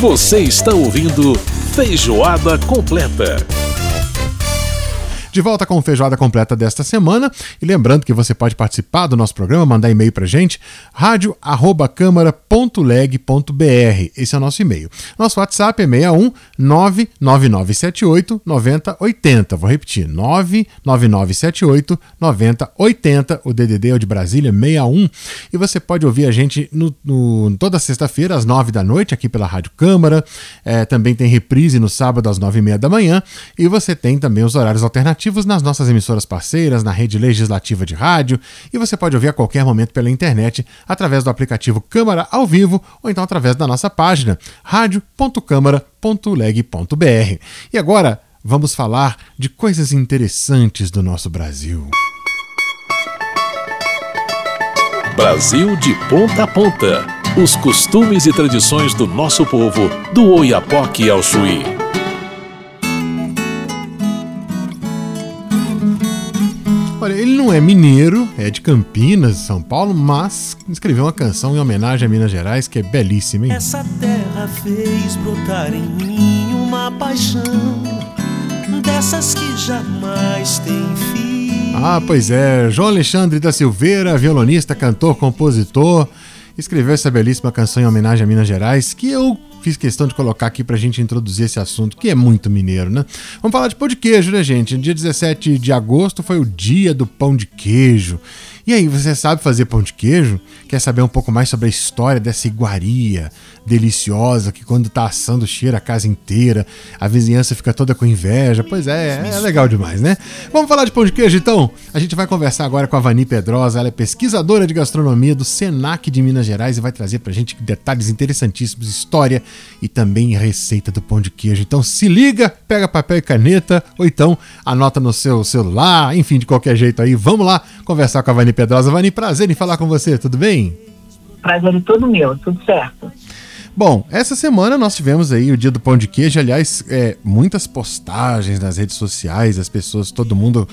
Você está ouvindo Feijoada Completa. De volta com feijoada completa desta semana. E lembrando que você pode participar do nosso programa, mandar e-mail pra gente, rádio@câmara.leg.br. Esse é o nosso e-mail. Nosso WhatsApp é 61 99978 9080. Vou repetir, 99978 9080. O DDD é o de Brasília, 61. E você pode ouvir a gente no, no toda sexta-feira, às 9 da noite, aqui pela Rádio Câmara. É, também tem reprise no sábado, às 9 e meia da manhã. E você tem também os horários alternativos nas nossas emissoras parceiras, na rede legislativa de rádio, e você pode ouvir a qualquer momento pela internet através do aplicativo Câmara ao Vivo ou então através da nossa página radio.câmara.leg.br. E agora vamos falar de coisas interessantes do nosso Brasil. Brasil de ponta a ponta. Os costumes e tradições do nosso povo, do Oiapoque ao Chuí. Olha, ele não é mineiro, é de Campinas, São Paulo, mas escreveu uma canção em homenagem a Minas Gerais que é belíssima, hein? Essa terra fez brotar em mim uma paixão dessas que jamais tem fim. Ah, pois é, João Alexandre da Silveira, violonista, cantor, compositor, escreveu essa belíssima canção em homenagem a Minas Gerais, que eu fiz questão de colocar aqui pra gente introduzir esse assunto, que é muito mineiro, né? Vamos falar de pão de queijo, né, gente? Dia 17 de agosto foi o dia do pão de queijo. E aí, você sabe fazer pão de queijo? Quer saber um pouco mais sobre a história dessa iguaria deliciosa que quando tá assando cheira a casa inteira, a vizinhança fica toda com inveja? Pois é, é legal demais, né? Vamos falar de pão de queijo então? A gente vai conversar agora com a Vani Pedrosa, ela é pesquisadora de gastronomia do Senac de Minas Gerais e vai trazer pra gente detalhes interessantíssimos, história e também receita do pão de queijo. Então se liga, pega papel e caneta ou então anota no seu celular, enfim, de qualquer jeito aí. Vamos lá conversar com a Vani Pedrosa. Vani, prazer em falar com você, tudo bem? Prazer é todo meu, tudo certo. Bom, essa semana nós tivemos aí o dia do pão de queijo, aliás, é, muitas postagens nas redes sociais, as pessoas, todo mundo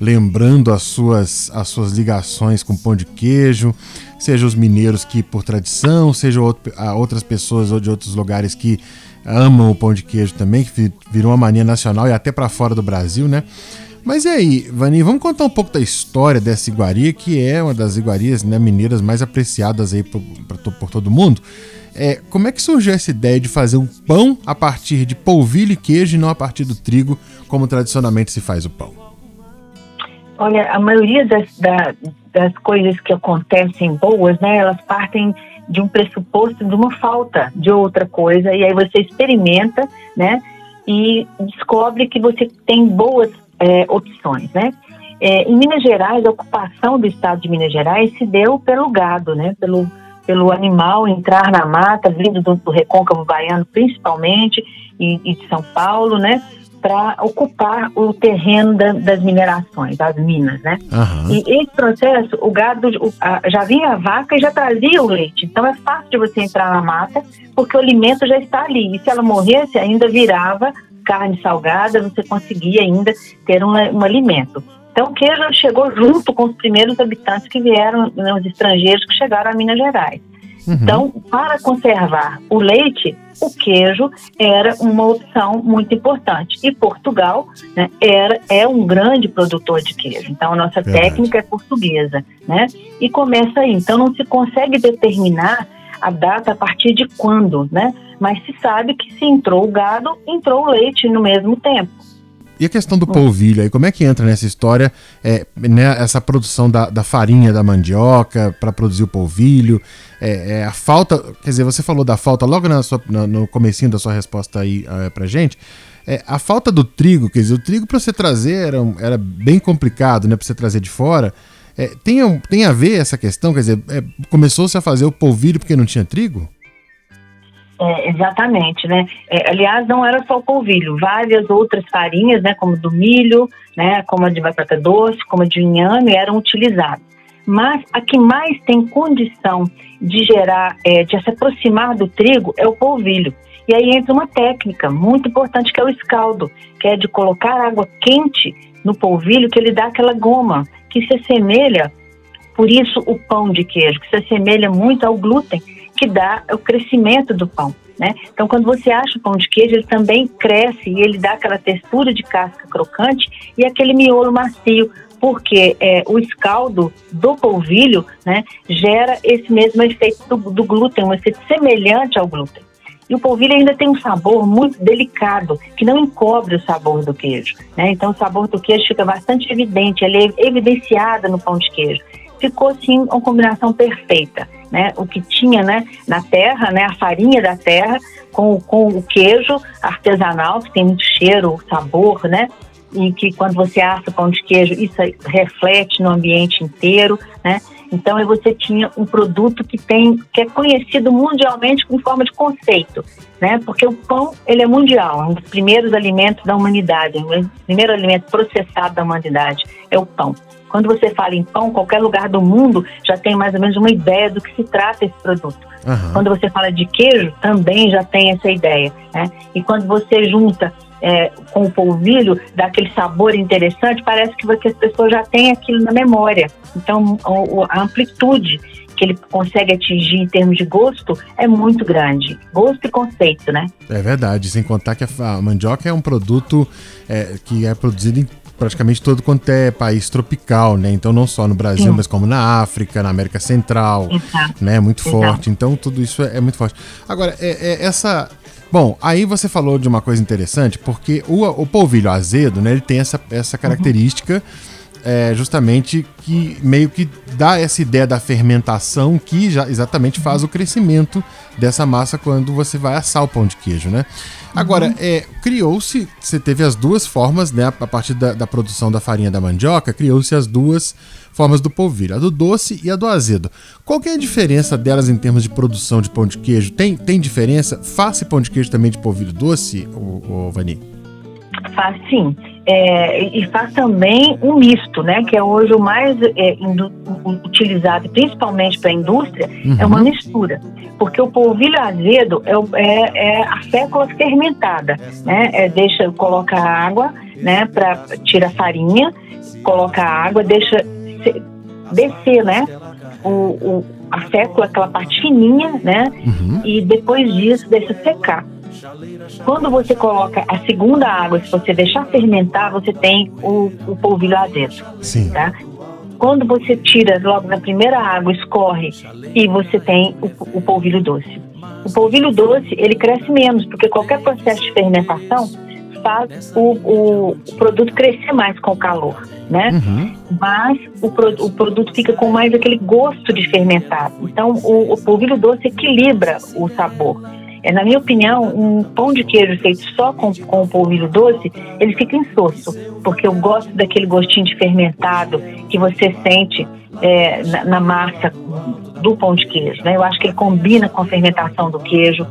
lembrando as suas, as suas ligações com pão de queijo, seja os mineiros que por tradição, seja outro, outras pessoas ou de outros lugares que amam o pão de queijo também, que virou uma mania nacional e até para fora do Brasil, né? Mas e aí, Vani, vamos contar um pouco da história dessa iguaria, que é uma das iguarias né, mineiras mais apreciadas aí por, por, todo mundo. É, como é que surgiu essa ideia de fazer um pão a partir de polvilho e queijo e não a partir do trigo, como tradicionalmente se faz o pão? Olha, a maioria das, da, das coisas que acontecem boas, né, elas partem de um pressuposto de uma falta de outra coisa, e aí você experimenta, né, e descobre que você tem boas é, opções, né? É, em Minas Gerais, a ocupação do estado de Minas Gerais se deu pelo gado, né? Pelo, pelo animal entrar na mata, vindo do, do recôncavo baiano principalmente, e, e de São Paulo, né? Para ocupar o terreno da, das minerações, das minas, né? Uhum. E esse processo, o gado o, a, já vinha a vaca e já trazia o leite. Então é fácil de você entrar na mata, porque o alimento já está ali. E se ela morresse, ainda virava carne salgada, você conseguia ainda ter um, um alimento. Então, o queijo chegou junto com os primeiros habitantes que vieram, né, os estrangeiros que chegaram a Minas Gerais. Uhum. Então, para conservar o leite, o queijo era uma opção muito importante. E Portugal né, era, é um grande produtor de queijo. Então, a nossa Verdade. técnica é portuguesa. Né? E começa aí. Então, não se consegue determinar a data a partir de quando, né? Mas se sabe que se entrou o gado, entrou o leite no mesmo tempo. E a questão do polvilho aí, como é que entra nessa história, é, né, essa produção da, da farinha da mandioca para produzir o polvilho, é, é, a falta, quer dizer, você falou da falta logo na sua, no, no comecinho da sua resposta aí é, pra gente, é, a falta do trigo, quer dizer, o trigo para você trazer era, era bem complicado, né, para você trazer de fora, é, tem, tem a ver essa questão, quer dizer, é, começou-se a fazer o polvilho porque não tinha trigo? É, exatamente, né? É, aliás, não era só o polvilho, várias outras farinhas, né, como do milho, né, como a de batata doce, como a de inhame, eram utilizadas. Mas a que mais tem condição de gerar, é, de se aproximar do trigo é o polvilho. E aí entra uma técnica muito importante que é o escaldo, que é de colocar água quente no polvilho, que ele dá aquela goma, que se assemelha, por isso o pão de queijo, que se assemelha muito ao glúten, que dá o crescimento do pão. né? Então, quando você acha o pão de queijo, ele também cresce e ele dá aquela textura de casca crocante e aquele miolo macio, porque é, o escaldo do polvilho né, gera esse mesmo efeito do, do glúten, um efeito semelhante ao glúten. E o polvilho ainda tem um sabor muito delicado, que não encobre o sabor do queijo. Né? Então, o sabor do queijo fica bastante evidente, ele é evidenciado no pão de queijo. Ficou, sim, uma combinação perfeita. Né? O que tinha né, na terra, né, a farinha da terra, com, com o queijo artesanal, que tem muito cheiro, sabor, né? E que quando você assa o pão de queijo, isso reflete no ambiente inteiro, né? Então você tinha um produto que tem que é conhecido mundialmente em forma de conceito, né? Porque o pão ele é mundial, é um dos primeiros alimentos da humanidade, o primeiro alimento processado da humanidade é o pão. Quando você fala em pão, qualquer lugar do mundo já tem mais ou menos uma ideia do que se trata esse produto. Uhum. Quando você fala de queijo, também já tem essa ideia. Né? E quando você junta é, com o polvilho, dá aquele sabor interessante, parece que, as pessoas já têm aquilo na memória. Então, a amplitude que ele consegue atingir em termos de gosto é muito grande. Gosto e conceito, né? É verdade, sem contar que a mandioca é um produto é, que é produzido em praticamente todo quanto é país tropical, né? Então não só no Brasil, Sim. mas como na África, na América Central, Exato. né? Muito Exato. forte. Então tudo isso é, é muito forte. Agora, é, é, essa Bom, aí você falou de uma coisa interessante, porque o, o polvilho azedo, né, ele tem essa, essa característica uhum. é, justamente que meio que dá essa ideia da fermentação que já exatamente faz o crescimento dessa massa quando você vai assar o pão de queijo, né? Agora, uhum. é, criou-se, você teve as duas formas, né? A partir da, da produção da farinha da mandioca, criou-se as duas formas do polvilho, a do doce e a do azedo. Qual é a diferença delas em termos de produção de pão de queijo? Tem, tem diferença? Faça pão de queijo também de polvilho doce, o, o Vani? Faz sim. É, e faz também um misto, né? Que é hoje o mais é, utilizado, principalmente para a indústria, uhum. é uma uhum. mistura. Porque o polvilho azedo é, é, é a fécula fermentada, né? É, deixa, coloca água, né? Para tira a farinha, coloca água, deixa descer, né? O, o, a fécula, aquela parte fininha, né? Uhum. E depois disso deixa secar. Quando você coloca a segunda água, se você deixar fermentar, você tem o, o polvilho azedo. Sim. Tá? Quando você tira logo na primeira água, escorre e você tem o, o polvilho doce. O polvilho doce, ele cresce menos, porque qualquer processo de fermentação faz o, o, o produto crescer mais com o calor, né? Uhum. Mas o, o, produto fica com mais aquele gosto de fermentado. Então, o, o polvilho doce equilibra o sabor. É, na minha opinião, um pão de queijo feito só com, com polvilho doce, ele fica insosso, porque eu gosto daquele gostinho de fermentado que você sente é, na, na, massa do pão de queijo. Né? Eu acho que ele combina com a fermentação do queijo,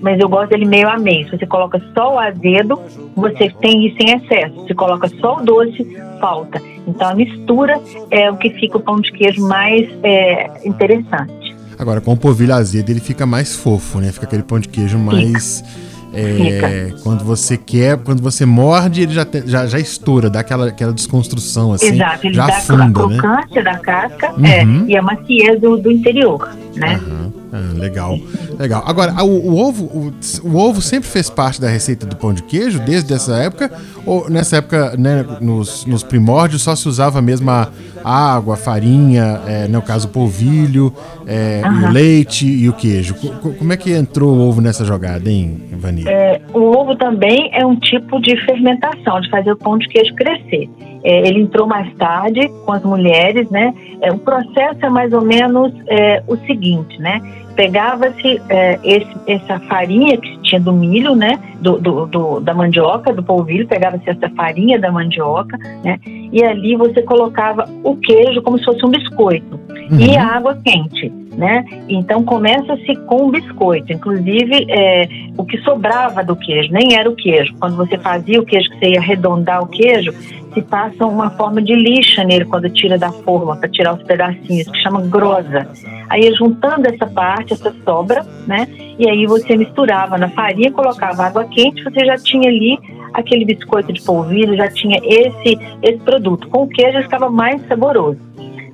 mas eu gosto dele meio a meio. Se você coloca só o azedo, você tem isso em excesso. Se coloca só o doce, falta. Então a mistura é o que fica o pão de queijo mais é, interessante. Agora, com o polvilho azedo, ele fica mais fofo, né? Fica aquele pão de queijo mais. É, quando você quer, quando você morde, ele já, te, já, já estoura, dá aquela, aquela desconstrução assim. Exato, ele já dá afunda, a né? crocância né? da casca é, uhum. é, e a maciez do, do interior, né? Uhum. Ah, legal, legal. Agora, o, o ovo, o, o, ovo sempre fez parte da receita do pão de queijo desde essa época? Ou nessa época, né, nos, nos primórdios, só se usava mesmo a água, a farinha, é, no caso o polvilho, é, o leite e o queijo? como é que entrou o ovo nessa jogada, hein, Vanilla? É, o ovo também é um tipo de fermentação, de fazer o pão de queijo crescer. É, ele entrou mais tarde com as mulheres, né? É, o processo é mais ou menos é, o seguinte, né? Pegava-se é, essa farinha que tinha do milho, né? Do, do, do da mandioca, do polvilho, pegava-se essa farinha da mandioca, né? E ali você colocava o queijo como se fosse um biscoito uhum. e a água quente. Né? Então começa-se com o biscoito. Inclusive, é, o que sobrava do queijo, nem era o queijo. Quando você fazia o queijo, que você ia arredondar o queijo, se passa uma forma de lixa nele quando tira da forma, para tirar os pedacinhos, que chama grosa. Aí juntando essa parte, essa sobra, né? E aí você misturava na farinha, colocava água quente, você já tinha ali aquele biscoito de polvilho, já tinha esse, esse produto. Com o queijo estava mais saboroso.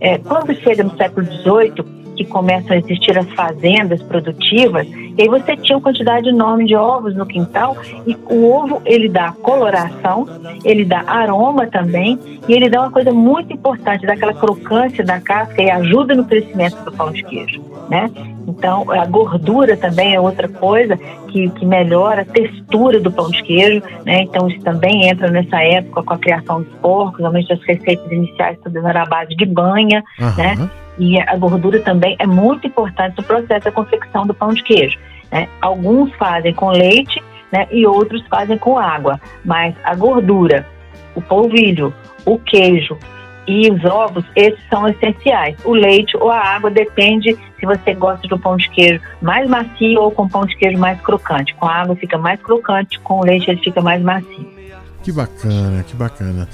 É, quando chega no século XVIII, que começam a existir as fazendas produtivas, e aí você tinha uma quantidade enorme de ovos no quintal, e o ovo ele dá coloração, ele dá aroma também, e ele dá uma coisa muito importante, dá aquela crocância da casca e ajuda no crescimento do pão de queijo, né? Então, a gordura também é outra coisa que, que melhora a textura do pão de queijo, né? Então, isso também entra nessa época com a criação dos porcos, normalmente as receitas iniciais todas eram à base de banha, uhum. né? E a gordura também é muito importante no processo da confecção do pão de queijo. Né? Alguns fazem com leite né? e outros fazem com água, mas a gordura, o polvilho, o queijo e os ovos, esses são essenciais. O leite ou a água depende se você gosta do pão de queijo mais macio ou com pão de queijo mais crocante. Com a água fica mais crocante, com o leite ele fica mais macio. Que bacana, que bacana.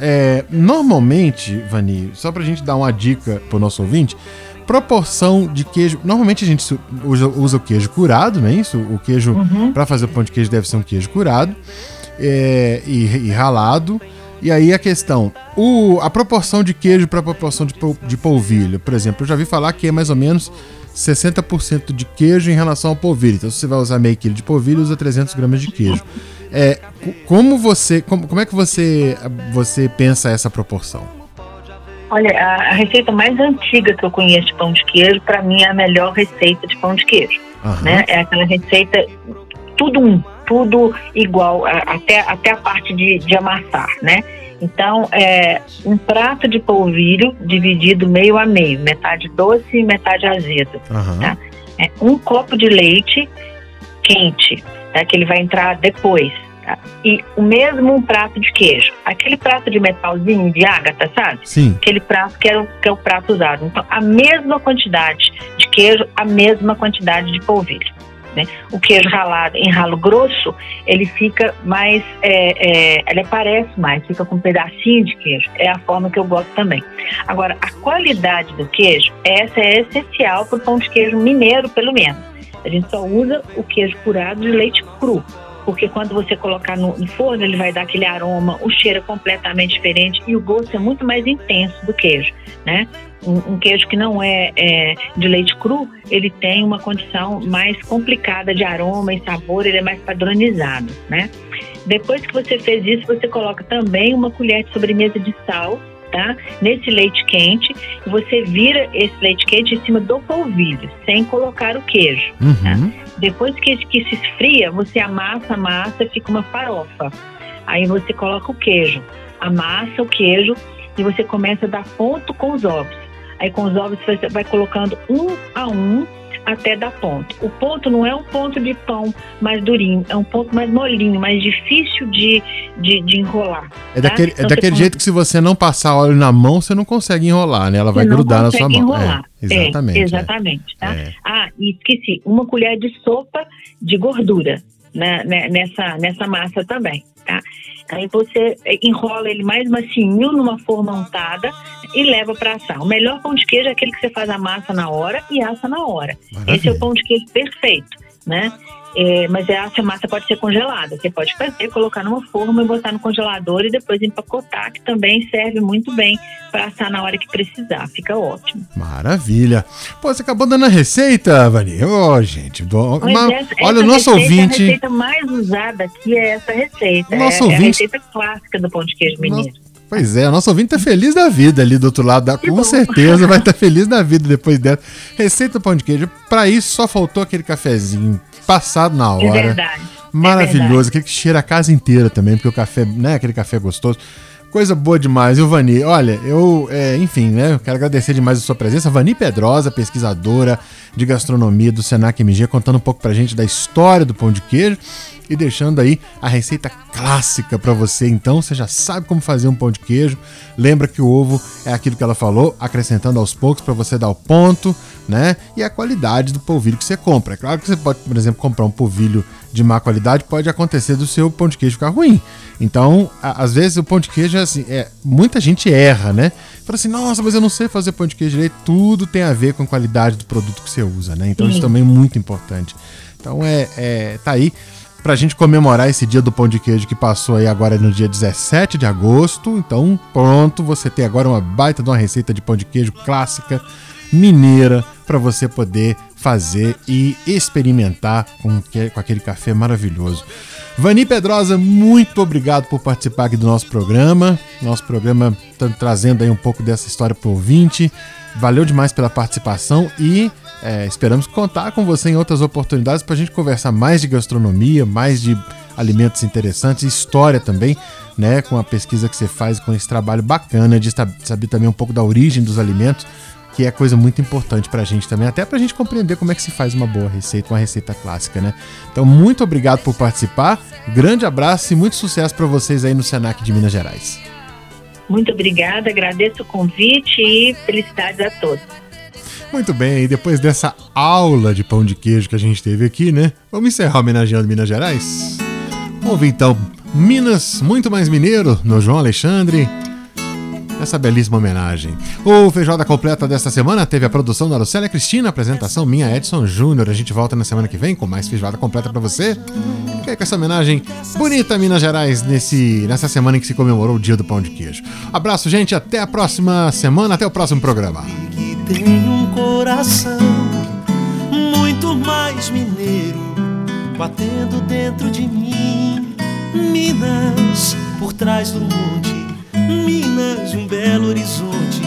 É, normalmente, Vani, só pra gente dar uma dica pro nosso ouvinte, proporção de queijo. Normalmente a gente usa, usa o queijo curado, não é isso? O queijo, uhum. para fazer o pão de queijo, deve ser um queijo curado é, e, e, ralado. E aí a questão, o, a proporção de queijo para a proporção de, de polvilho, por exemplo, eu já vi falar que é mais ou menos 60% de queijo em relação ao polvilho. Então, se você vai usar meio quilo de polvilho, usa 300 gramas de queijo. É, como você, como, como é que você, você pensa essa proporção? Olha, a, a, receita mais antiga que eu conheço de pão de queijo, para mim é a melhor receita de pão de queijo. Né? É aquela receita tudo um, tudo igual, até, até a parte de, de amassar, né? Então, é um prato de polvilho dividido meio a meio, metade doce e metade azedo. Uhum. Tá? É um copo de leite quente, tá? que ele vai entrar depois. Tá? E o mesmo um prato de queijo. Aquele prato de metalzinho de ágata, sabe? Sim. Aquele prato que é, o, que é o prato usado. Então, a mesma quantidade de queijo, a mesma quantidade de polvilho. Né? O queijo ralado em ralo grosso, ele fica mais, é, é, ele aparece mais, fica com um pedacinho de queijo. É a forma que eu gosto também. Agora, a qualidade do queijo, essa é essencial para o pão de queijo mineiro, pelo menos. A gente só usa o queijo curado de leite cru porque quando você colocar no, no, forno, ele vai dar aquele aroma, o cheiro é completamente diferente e o gosto é muito mais intenso do queijo, né? Um, um queijo que não é, é, de leite cru, ele tem uma condição mais complicada de aroma e sabor, ele é mais padronizado, né? Depois que você fez isso, você coloca também uma colher de sobremesa de sal tá? Nesse leite quente, você vira esse leite quente em cima do polvilho, sem colocar o queijo. Tá? Uhum. Tá? Depois que, que se esfria, você amassa a massa, fica uma farofa. Aí você coloca o queijo, amassa o queijo e você começa a dar ponto com os ovos. Aí com os ovos você vai colocando um a um até dar ponto. O ponto não é um ponto de pão mais durinho, é um ponto mais molinho, mais difícil de, de, de enrolar. É tá? daquele, é então, é daquele jeito que se você não passar óleo na mão, você não consegue enrolar, né? Ela vai grudar na sua mão. Enrolar. É, exatamente. É, exatamente. Tá? É. Ah, e esqueci, uma colher de sopa de gordura né, né nessa, nessa massa também, tá? Aí você enrola ele mais macinho numa forma untada e leva para assar. O melhor pão de queijo é aquele que você faz a massa na hora e assa na hora. Maravilha. Esse é o pão de queijo perfeito, né? É, mas essa massa pode ser congelada. Você pode fazer, colocar numa forma e botar no congelador e depois empacotar, que também serve muito bem para assar na hora que precisar. Fica ótimo. Maravilha. Pô, você acabou dando a receita, Vani. Ô, oh, gente. Do... Uma... Essa, Olha, o nosso ouvinte. A receita mais usada aqui é essa receita. O nosso é, ouvinte... é a receita clássica do pão de queijo mineiro. Nosso... Pois é, o nosso ouvinte tá feliz da vida ali do outro lado, da, com certeza vai estar tá feliz da vida depois dessa. Receita do pão de queijo. Para isso só faltou aquele cafezinho passado na hora. É verdade. Maravilhoso, é aquele que cheira a casa inteira também, porque o café, né, aquele café gostoso. Coisa boa demais, viu, Vani? Olha, eu, é, enfim, né, quero agradecer demais a sua presença. Vani Pedrosa, pesquisadora de gastronomia do Senac MG, contando um pouco pra gente da história do pão de queijo e deixando aí a receita clássica para você. Então, você já sabe como fazer um pão de queijo. Lembra que o ovo é aquilo que ela falou, acrescentando aos poucos para você dar o ponto, né? E a qualidade do polvilho que você compra. É claro que você pode, por exemplo, comprar um polvilho de má qualidade, pode acontecer do seu pão de queijo ficar ruim. Então, a, às vezes o pão de queijo é assim, é, muita gente erra, né? Fala assim, nossa, mas eu não sei fazer pão de queijo direito. Tudo tem a ver com a qualidade do produto que você usa, né? Então, Sim. isso também é muito importante. Então, é, é tá aí pra gente comemorar esse dia do pão de queijo que passou aí agora no dia 17 de agosto. Então, pronto, você tem agora uma baita de uma receita de pão de queijo clássica, mineira, para você poder fazer e experimentar com, com aquele café maravilhoso. Vani Pedrosa, muito obrigado por participar aqui do nosso programa. Nosso programa está trazendo aí um pouco dessa história para o ouvinte. Valeu demais pela participação e é, esperamos contar com você em outras oportunidades para a gente conversar mais de gastronomia, mais de alimentos interessantes, história também, né? Com a pesquisa que você faz, com esse trabalho bacana de saber também um pouco da origem dos alimentos que é coisa muito importante pra gente também, até pra gente compreender como é que se faz uma boa receita, uma receita clássica, né? Então, muito obrigado por participar, grande abraço e muito sucesso para vocês aí no Senac de Minas Gerais. Muito obrigada, agradeço o convite e felicidades a todos. Muito bem, depois dessa aula de pão de queijo que a gente teve aqui, né? Vamos encerrar homenageando Minas Gerais? Vamos ouvir então Minas, muito mais mineiro, no João Alexandre essa belíssima homenagem. O Feijoada Completa desta semana teve a produção da Lucélia Cristina, apresentação minha Edson Júnior. A gente volta na semana que vem com mais Feijoada Completa para você. E com essa homenagem bonita a Minas Gerais nesse, nessa semana em que se comemorou o Dia do Pão de Queijo. Abraço, gente. Até a próxima semana. Até o próximo programa. Tem um coração muito mais mineiro batendo dentro de mim. Minas por trás do monte Minas, um belo horizonte.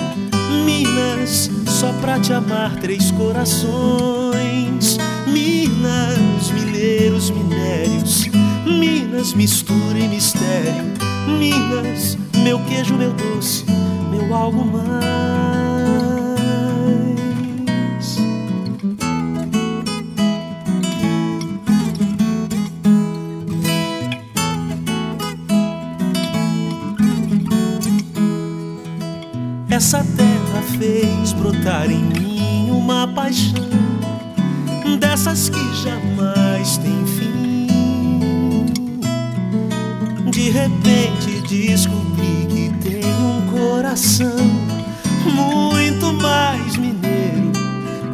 Minas, só pra te amar, três corações. Minas, mineiros, minérios. Minas, mistura e mistério. Minas, meu queijo, meu doce, meu algo mais. Essa terra fez brotar em mim uma paixão dessas que jamais tem fim. De repente descobri que tenho um coração muito mais mineiro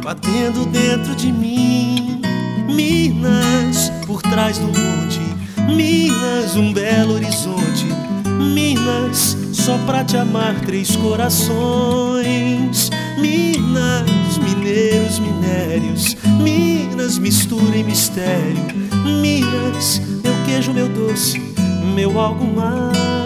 batendo dentro de mim. Minas por trás do monte, Minas um belo horizonte, Minas só pra te amar três corações. Minas, mineiros, minérios, Minas, mistura e mistério. Minas, meu queijo, meu doce, meu algo mais.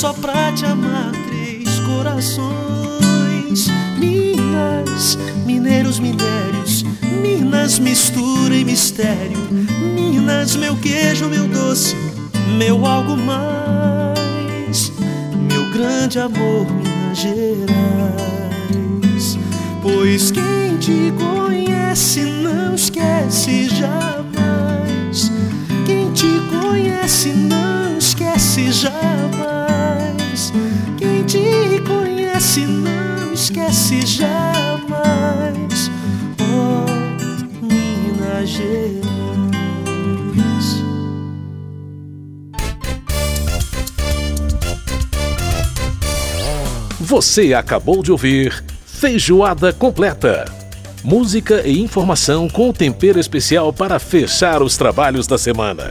Só pra te amar três corações. Minas, mineiros, minérios, Minas, mistura e mistério. Minas, meu queijo, meu doce, meu algo mais. Meu grande amor, Minas Gerais. Pois quem te conhece não esquece jamais. Quem conhece não esquece jamais te conhece não esquece jamais, oh Minas. Você acabou de ouvir Feijoada Completa. Música e informação com tempero especial para fechar os trabalhos da semana.